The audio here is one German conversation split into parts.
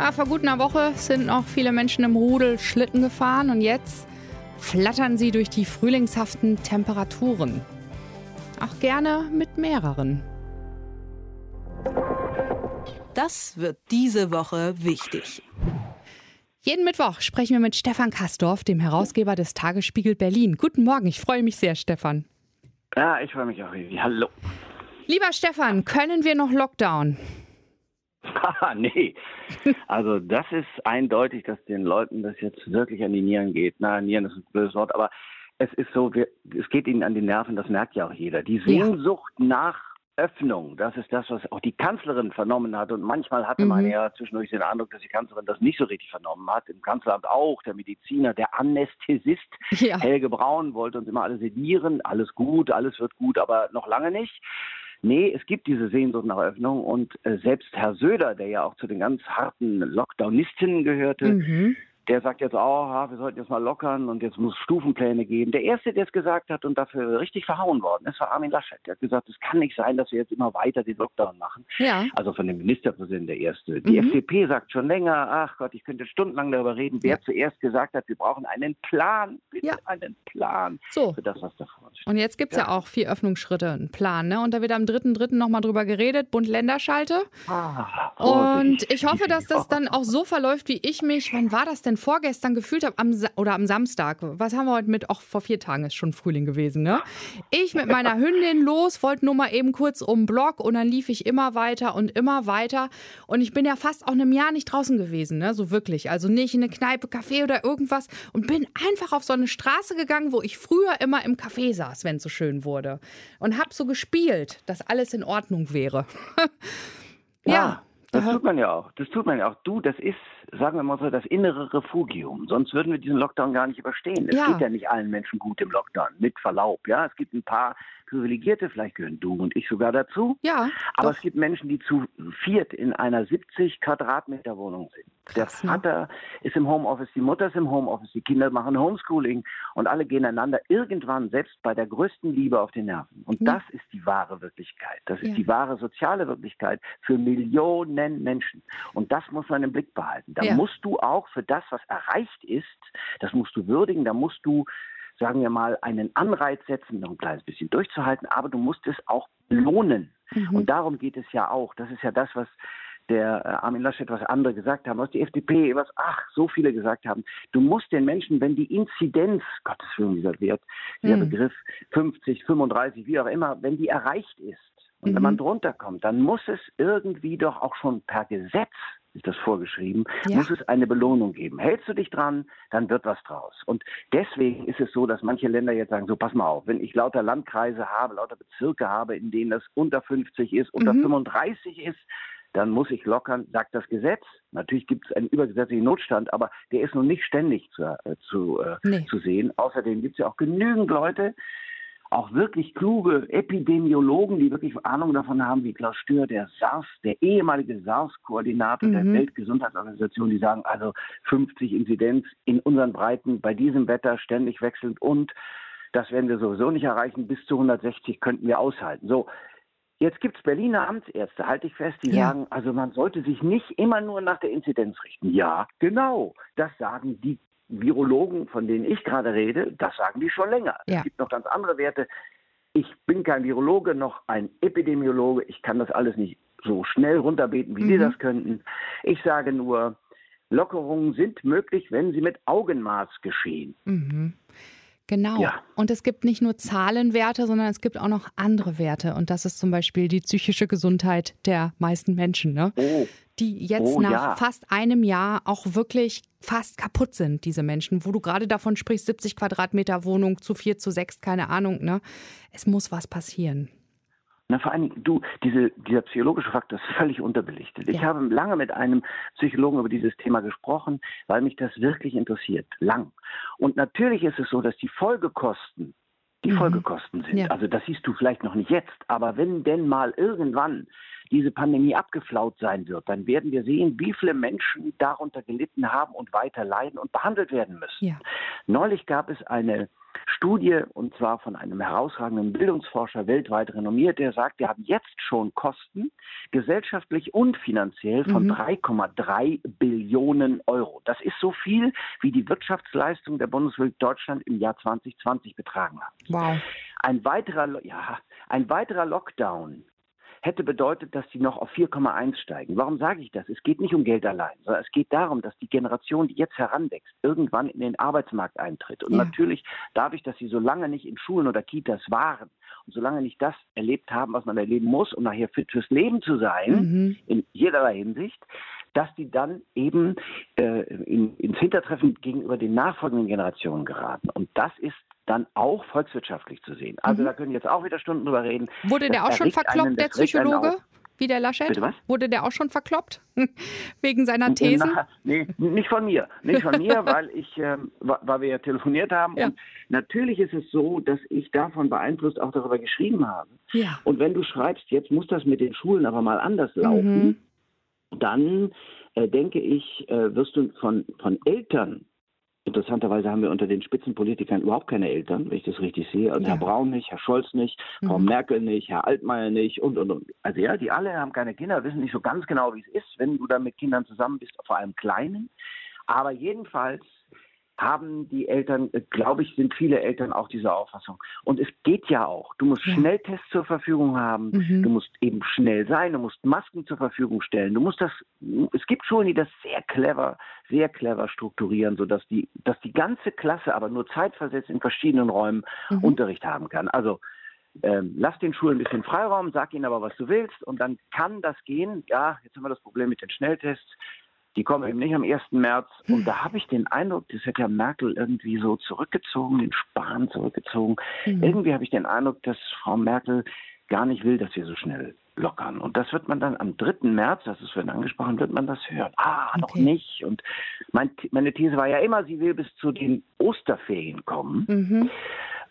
Ja, vor gut einer Woche sind noch viele Menschen im Rudel Schlitten gefahren und jetzt flattern sie durch die frühlingshaften Temperaturen. Auch gerne mit mehreren. Das wird diese Woche wichtig. Jeden Mittwoch sprechen wir mit Stefan Kastorf, dem Herausgeber des Tagesspiegel Berlin. Guten Morgen, ich freue mich sehr, Stefan. Ja, ich freue mich auch. Hallo. Lieber Stefan, können wir noch Lockdown? Haha, nee. Also das ist eindeutig, dass den Leuten das jetzt wirklich an die Nieren geht. Na, Nieren ist ein blödes Wort, aber es ist so, wir, es geht ihnen an die Nerven, das merkt ja auch jeder. Die Sehnsucht ja. nach Öffnung, das ist das, was auch die Kanzlerin vernommen hat. Und manchmal hatte mhm. man ja zwischendurch den Eindruck, dass die Kanzlerin das nicht so richtig vernommen hat. Im Kanzleramt auch, der Mediziner, der Anästhesist ja. Helge Braun wollte uns immer alle sedieren. Alles gut, alles wird gut, aber noch lange nicht. Nee, es gibt diese Sehnsucht nach Öffnung und äh, selbst Herr Söder, der ja auch zu den ganz harten Lockdownistinnen gehörte, mhm der sagt jetzt auch, oh, wir sollten jetzt mal lockern und jetzt muss Stufenpläne geben. Der Erste, der es gesagt hat und dafür richtig verhauen worden ist, war Armin Laschet. Der hat gesagt, es kann nicht sein, dass wir jetzt immer weiter den Lockdown machen. Ja. Also von dem Ministerpräsidenten der Erste. Die mhm. FDP sagt schon länger, ach Gott, ich könnte stundenlang darüber reden, wer ja. zuerst gesagt hat, wir brauchen einen Plan, bitte ja. einen Plan so. für das, was da vor uns steht. Und jetzt gibt es ja. ja. auch vier Öffnungsschritte, einen Plan. Ne? Und da wird am 3.3. nochmal drüber geredet, Bund-Länder-Schalte. Ah, und ich hoffe, dass das dann auch so verläuft, wie ich mich, wann war das denn vorgestern gefühlt habe, am, oder am Samstag, was haben wir heute mit, auch vor vier Tagen ist schon Frühling gewesen, ne? Ich mit meiner Hündin los, wollte nur mal eben kurz um den Block und dann lief ich immer weiter und immer weiter. Und ich bin ja fast auch einem Jahr nicht draußen gewesen, ne? So wirklich. Also nicht in eine Kneipe, Café oder irgendwas und bin einfach auf so eine Straße gegangen, wo ich früher immer im Café saß, wenn es so schön wurde. Und habe so gespielt, dass alles in Ordnung wäre. ja. ja. Das tut man ja auch. Das tut man ja auch. Du, das ist, sagen wir mal so, das innere Refugium. Sonst würden wir diesen Lockdown gar nicht überstehen. Es ja. geht ja nicht allen Menschen gut im Lockdown, mit Verlaub. Ja, es gibt ein paar Privilegierte, vielleicht gehören du und ich sogar dazu. Ja. Aber doch. es gibt Menschen, die zu viert in einer 70 Quadratmeter Wohnung sind. Krass, Der ne? Vater ne? ist im Homeoffice, die Mutter ist im Homeoffice, die Kinder machen Homeschooling und alle gehen einander irgendwann selbst bei der größten Liebe auf den Nerven. Und ja. das ist die wahre Wirklichkeit. Das ist ja. die wahre soziale Wirklichkeit für Millionen Menschen. Und das muss man im Blick behalten. Da ja. musst du auch für das, was erreicht ist, das musst du würdigen, da musst du sagen wir mal, einen Anreiz setzen, noch ein kleines bisschen durchzuhalten, aber du musst es auch lohnen. Mhm. Und darum geht es ja auch. Das ist ja das, was der äh, Armin Laschet, was andere gesagt haben, was die FDP, was ach, so viele gesagt haben. Du musst den Menschen, wenn die Inzidenz, Gottes Willen, dieser Wert, dieser mhm. Begriff 50, 35, wie auch immer, wenn die erreicht ist und mhm. wenn man drunter kommt, dann muss es irgendwie doch auch schon per Gesetz ist das vorgeschrieben, ja. muss es eine Belohnung geben. Hältst du dich dran, dann wird was draus. Und deswegen ist es so, dass manche Länder jetzt sagen, so pass mal auf, wenn ich lauter Landkreise habe, lauter Bezirke habe, in denen das unter 50 ist, unter mhm. 35 ist, dann muss ich lockern, sagt das Gesetz. Natürlich gibt es einen übergesetzlichen Notstand, aber der ist noch nicht ständig zu, äh, zu, äh, nee. zu sehen. Außerdem gibt es ja auch genügend Leute, auch wirklich kluge Epidemiologen, die wirklich Ahnung davon haben, wie Klaus Stör, der SARS, der ehemalige SARS-Koordinator mhm. der Weltgesundheitsorganisation, die sagen also 50 Inzidenz in unseren Breiten bei diesem Wetter ständig wechselnd und das werden wir sowieso nicht erreichen. Bis zu 160 könnten wir aushalten. So, Jetzt gibt es Berliner Amtsärzte, halte ich fest, die ja. sagen, also man sollte sich nicht immer nur nach der Inzidenz richten. Ja, genau. Das sagen die Virologen, von denen ich gerade rede, das sagen die schon länger. Ja. Es gibt noch ganz andere Werte. Ich bin kein Virologe noch ein Epidemiologe. Ich kann das alles nicht so schnell runterbeten, wie mhm. Sie das könnten. Ich sage nur, Lockerungen sind möglich, wenn sie mit Augenmaß geschehen. Mhm. Genau. Ja. Und es gibt nicht nur Zahlenwerte, sondern es gibt auch noch andere Werte. Und das ist zum Beispiel die psychische Gesundheit der meisten Menschen, ne? Oh. die jetzt oh, nach ja. fast einem Jahr auch wirklich fast kaputt sind, diese Menschen, wo du gerade davon sprichst, 70 Quadratmeter Wohnung zu vier, zu sechs, keine Ahnung. Ne? Es muss was passieren. Na, vor allem, du, diese, dieser psychologische Faktor ist völlig unterbelichtet. Ja. Ich habe lange mit einem Psychologen über dieses Thema gesprochen, weil mich das wirklich interessiert. Lang. Und natürlich ist es so, dass die Folgekosten die mhm. Folgekosten sind. Ja. Also das siehst du vielleicht noch nicht jetzt, aber wenn denn mal irgendwann diese Pandemie abgeflaut sein wird, dann werden wir sehen, wie viele Menschen darunter gelitten haben und weiter leiden und behandelt werden müssen. Ja. Neulich gab es eine Studie, und zwar von einem herausragenden Bildungsforscher, weltweit renommiert, der sagt, wir haben jetzt schon Kosten, gesellschaftlich und finanziell, von mhm. 3,3 Billionen Euro. Das ist so viel, wie die Wirtschaftsleistung der Bundesrepublik Deutschland im Jahr 2020 betragen hat. Wow. Ein weiterer, ja, ein weiterer Lockdown hätte bedeutet, dass die noch auf 4,1 steigen. Warum sage ich das? Es geht nicht um Geld allein, sondern es geht darum, dass die Generation, die jetzt heranwächst, irgendwann in den Arbeitsmarkt eintritt. Und ja. natürlich dadurch, dass sie so lange nicht in Schulen oder Kitas waren und solange nicht das erlebt haben, was man erleben muss, um nachher fit fürs Leben zu sein, mhm. in jederlei Hinsicht, dass die dann eben äh, in, ins Hintertreffen gegenüber den nachfolgenden Generationen geraten. Und das ist dann auch volkswirtschaftlich zu sehen. Also mhm. da können jetzt auch wieder Stunden drüber reden. Wurde der auch schon verkloppt, der Psychologe? Wie der Laschet? Wurde der auch schon verkloppt? Wegen seiner Thesen? Na, nee, nicht von mir. Nicht von mir, weil ich, äh, weil wir ja telefoniert haben. Ja. Und natürlich ist es so, dass ich davon beeinflusst auch darüber geschrieben habe. Ja. Und wenn du schreibst, jetzt muss das mit den Schulen aber mal anders laufen, mhm. dann äh, denke ich, äh, wirst du von, von Eltern Interessanterweise haben wir unter den Spitzenpolitikern überhaupt keine Eltern, wenn ich das richtig sehe. Also ja. Herr Braun nicht, Herr Scholz nicht, Frau mhm. Merkel nicht, Herr Altmaier nicht und, und, und. Also ja, die alle haben keine Kinder, wissen nicht so ganz genau, wie es ist, wenn du da mit Kindern zusammen bist, vor allem Kleinen. Aber jedenfalls haben die Eltern, äh, glaube ich, sind viele Eltern auch dieser Auffassung. Und es geht ja auch. Du musst ja. Schnelltests zur Verfügung haben, mhm. du musst eben schnell sein, du musst Masken zur Verfügung stellen. Du musst das, es gibt Schulen, die das sehr clever, sehr clever strukturieren, sodass die, dass die ganze Klasse aber nur zeitversetzt in verschiedenen Räumen mhm. Unterricht haben kann. Also ähm, lass den Schulen ein bisschen Freiraum, sag ihnen aber, was du willst und dann kann das gehen. Ja, jetzt haben wir das Problem mit den Schnelltests. Die kommen eben nicht am 1. März. Und da habe ich den Eindruck, das hätte ja Merkel irgendwie so zurückgezogen, den Spahn zurückgezogen. Mhm. Irgendwie habe ich den Eindruck, dass Frau Merkel gar nicht will, dass wir so schnell lockern. Und das wird man dann am 3. März, das ist vorhin angesprochen, wird man das hören. Ah, okay. noch nicht. Und mein, meine These war ja immer, sie will bis zu den Osterferien kommen. Mhm.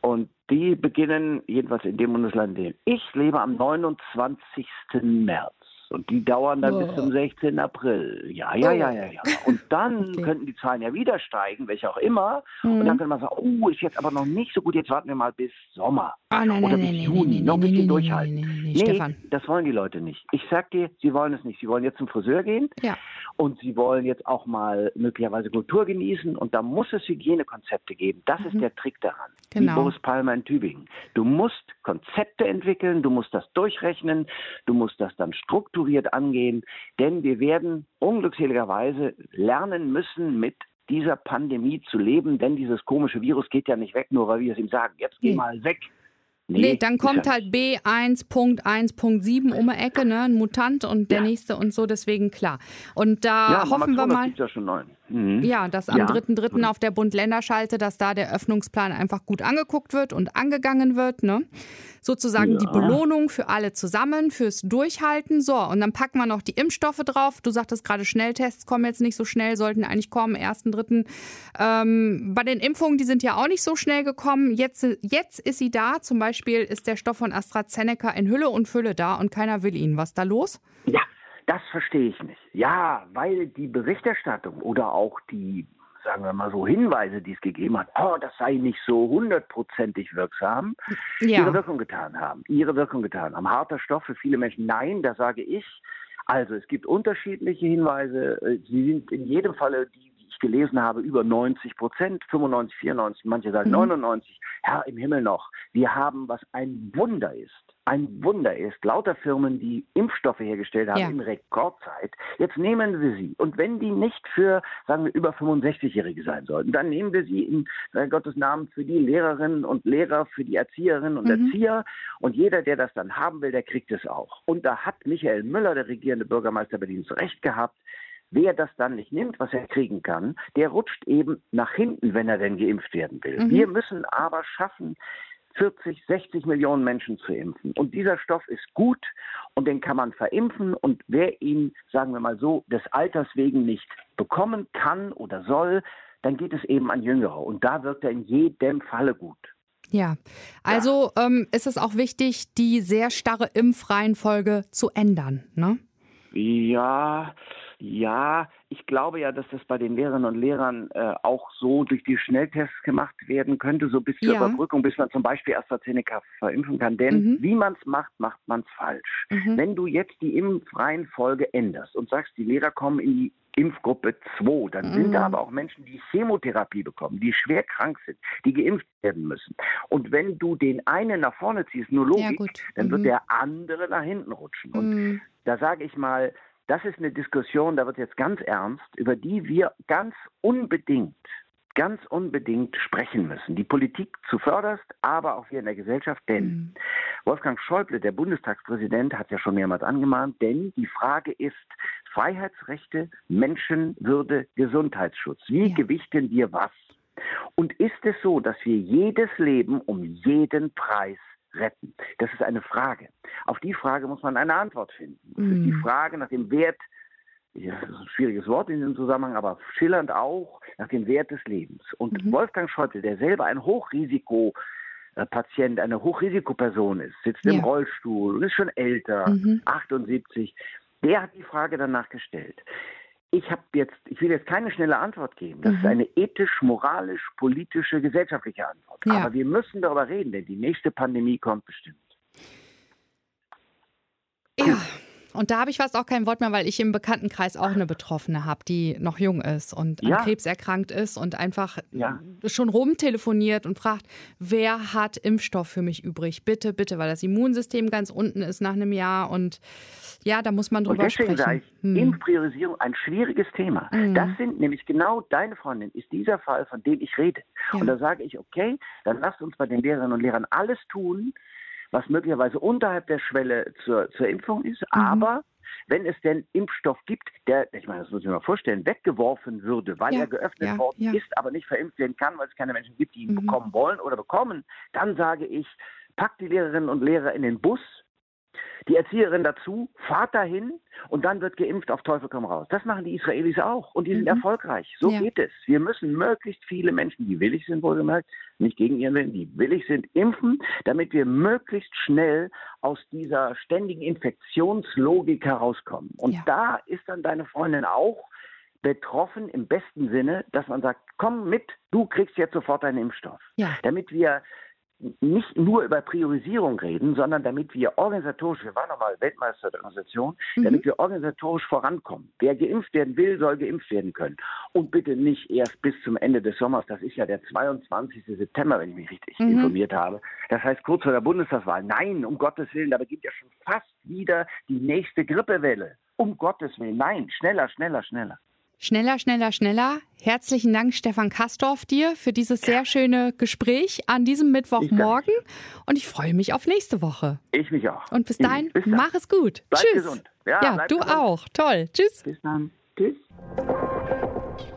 Und die beginnen, jedenfalls in dem Bundesland, in dem ich lebe, am 29. März. Und die dauern dann oh. bis zum 16. April. Ja, ja, ja, ja, ja. Und dann okay. könnten die Zahlen ja wieder steigen, welche auch immer. Mhm. Und dann mhm. könnte man sagen, oh, ist jetzt aber noch nicht so gut, jetzt warten wir mal bis Sommer. Ah, nein, Oder nein, bis nein, Juni, noch ein bisschen durchhalten. Nee, Stefan. das wollen die Leute nicht. Ich sag dir, sie wollen es nicht. Sie wollen jetzt zum Friseur gehen ja. und sie wollen jetzt auch mal möglicherweise Kultur genießen und da muss es Hygienekonzepte geben. Das mhm. ist der Trick daran. Genau. Wie Boris Palmer in Tübingen. Du musst Konzepte entwickeln, du musst das durchrechnen, du musst das dann strukturieren strukturiert angehen, denn wir werden unglückseligerweise lernen müssen, mit dieser Pandemie zu leben, denn dieses komische Virus geht ja nicht weg, nur weil wir es ihm sagen, jetzt geh mal weg. Nee, nee dann kommt halt B1.1.7 um die Ecke, ne, ein Mutant und der ja. nächste und so, deswegen klar. Und da ja, hoffen wir mal. Ja, schon neun. Mhm. Ja, dass am ja. 3.3. auf der Bund-Länder-Schalte, dass da der Öffnungsplan einfach gut angeguckt wird und angegangen wird. Ne? Sozusagen ja. die Belohnung für alle zusammen, fürs Durchhalten. So, und dann packen wir noch die Impfstoffe drauf. Du sagtest gerade, Schnelltests kommen jetzt nicht so schnell, sollten eigentlich kommen, 1.3. Ähm, bei den Impfungen, die sind ja auch nicht so schnell gekommen. Jetzt, jetzt ist sie da. Zum Beispiel ist der Stoff von AstraZeneca in Hülle und Fülle da und keiner will ihn. Was ist da los? Ja. Das verstehe ich nicht. Ja, weil die Berichterstattung oder auch die, sagen wir mal so, Hinweise, die es gegeben hat, oh, das sei nicht so hundertprozentig wirksam, ja. ihre Wirkung getan haben. Ihre Wirkung getan haben. Harter Stoff für viele Menschen, nein, da sage ich. Also es gibt unterschiedliche Hinweise. Äh, sie sind in jedem Falle die, die ich gelesen habe, über 90 Prozent, 95, 94, manche sagen mhm. 99. Herr im Himmel noch. Wir haben, was ein Wunder ist, ein Wunder ist, lauter Firmen, die Impfstoffe hergestellt haben ja. in Rekordzeit, jetzt nehmen wir sie. Und wenn die nicht für, sagen wir, über 65-Jährige sein sollten, dann nehmen wir sie in äh, Gottes Namen für die Lehrerinnen und Lehrer, für die Erzieherinnen und mhm. Erzieher. Und jeder, der das dann haben will, der kriegt es auch. Und da hat Michael Müller, der regierende Bürgermeister Berlins, recht gehabt. Wer das dann nicht nimmt, was er kriegen kann, der rutscht eben nach hinten, wenn er denn geimpft werden will. Mhm. Wir müssen aber schaffen, 40, 60 Millionen Menschen zu impfen. Und dieser Stoff ist gut und den kann man verimpfen. Und wer ihn, sagen wir mal so, des Alters wegen nicht bekommen kann oder soll, dann geht es eben an Jüngere. Und da wirkt er in jedem Falle gut. Ja, also ja. Ähm, ist es auch wichtig, die sehr starre Impfreihenfolge zu ändern, ne? Ja, ja, ich glaube ja, dass das bei den Lehrerinnen und Lehrern äh, auch so durch die Schnelltests gemacht werden könnte, so bis zur ja. Überbrückung, bis man zum Beispiel AstraZeneca verimpfen kann. Denn mhm. wie man es macht, macht man es falsch. Mhm. Wenn du jetzt die Impfreihenfolge änderst und sagst, die Lehrer kommen in die Impfgruppe 2. Dann mhm. sind da aber auch Menschen, die Chemotherapie bekommen, die schwer krank sind, die geimpft werden müssen. Und wenn du den einen nach vorne ziehst, nur Logik, ja, dann mhm. wird der andere nach hinten rutschen. Und mhm. da sage ich mal, das ist eine Diskussion, da wird jetzt ganz ernst, über die wir ganz unbedingt, ganz unbedingt sprechen müssen. Die Politik zuvörderst, aber auch wir in der Gesellschaft. Denn mhm. Wolfgang Schäuble, der Bundestagspräsident, hat ja schon mehrmals angemahnt, denn die Frage ist Freiheitsrechte, Menschenwürde, Gesundheitsschutz. Wie ja. gewichten wir was? Und ist es so, dass wir jedes Leben um jeden Preis retten? Das ist eine Frage. Auf die Frage muss man eine Antwort finden. Das mhm. ist die mhm. Frage nach dem Wert, ja, das ist ein schwieriges Wort in diesem Zusammenhang, aber schillernd auch nach dem Wert des Lebens. Und mhm. Wolfgang Schäuble, der selber ein Hochrisiko Patient eine Hochrisikoperson ist, sitzt ja. im Rollstuhl und ist schon älter, mhm. 78, der hat die Frage danach gestellt. Ich habe jetzt, ich will jetzt keine schnelle Antwort geben. Das mhm. ist eine ethisch, moralisch, politische, gesellschaftliche Antwort. Ja. Aber wir müssen darüber reden, denn die nächste Pandemie kommt bestimmt. Ja. Und da habe ich fast auch kein Wort mehr, weil ich im Bekanntenkreis auch eine Betroffene habe, die noch jung ist und an Krebs erkrankt ist und einfach ja. schon rumtelefoniert und fragt, wer hat Impfstoff für mich übrig? Bitte, bitte, weil das Immunsystem ganz unten ist nach einem Jahr und ja, da muss man drüber und deswegen sprechen. Ich, hm. Impfpriorisierung ein schwieriges Thema. Hm. Das sind nämlich genau deine Freundin, ist dieser Fall, von dem ich rede. Ja. Und da sage ich, okay, dann lasst uns bei den Lehrerinnen und Lehrern alles tun, was möglicherweise unterhalb der Schwelle zur, zur Impfung ist. Mhm. Aber wenn es denn Impfstoff gibt, der, ich meine, das muss ich mir mal vorstellen, weggeworfen würde, weil ja, er geöffnet ja, worden ja. ist, aber nicht verimpft werden kann, weil es keine Menschen gibt, die ihn mhm. bekommen wollen oder bekommen, dann sage ich, packt die Lehrerinnen und Lehrer in den Bus, die Erzieherin dazu, fahrt dahin und dann wird geimpft auf Teufel komm raus. Das machen die Israelis auch und die sind mhm. erfolgreich. So ja. geht es. Wir müssen möglichst viele Menschen, die willig sind, wohlgemerkt, nicht gegen ihren Willen, die willig sind, impfen, damit wir möglichst schnell aus dieser ständigen Infektionslogik herauskommen. Und ja. da ist dann deine Freundin auch betroffen im besten Sinne, dass man sagt, komm mit, du kriegst jetzt sofort deinen Impfstoff. Ja. Damit wir nicht nur über Priorisierung reden, sondern damit wir organisatorisch, wir waren nochmal Weltmeister der Organisation, mhm. damit wir organisatorisch vorankommen. Wer geimpft werden will, soll geimpft werden können. Und bitte nicht erst bis zum Ende des Sommers, das ist ja der 22. September, wenn ich mich richtig mhm. informiert habe. Das heißt kurz vor der Bundestagswahl. Nein, um Gottes Willen, da beginnt ja schon fast wieder die nächste Grippewelle. Um Gottes Willen, nein, schneller, schneller, schneller. Schneller, schneller, schneller. Herzlichen Dank, Stefan Kastorf, dir für dieses sehr schöne Gespräch an diesem Mittwochmorgen. Und ich freue mich auf nächste Woche. Ich mich auch. Und bis dahin, bis mach es gut. Bleib Tschüss. gesund. Ja, ja du gesund. auch. Toll. Tschüss. Bis dann. Tschüss.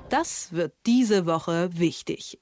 Das wird diese Woche wichtig.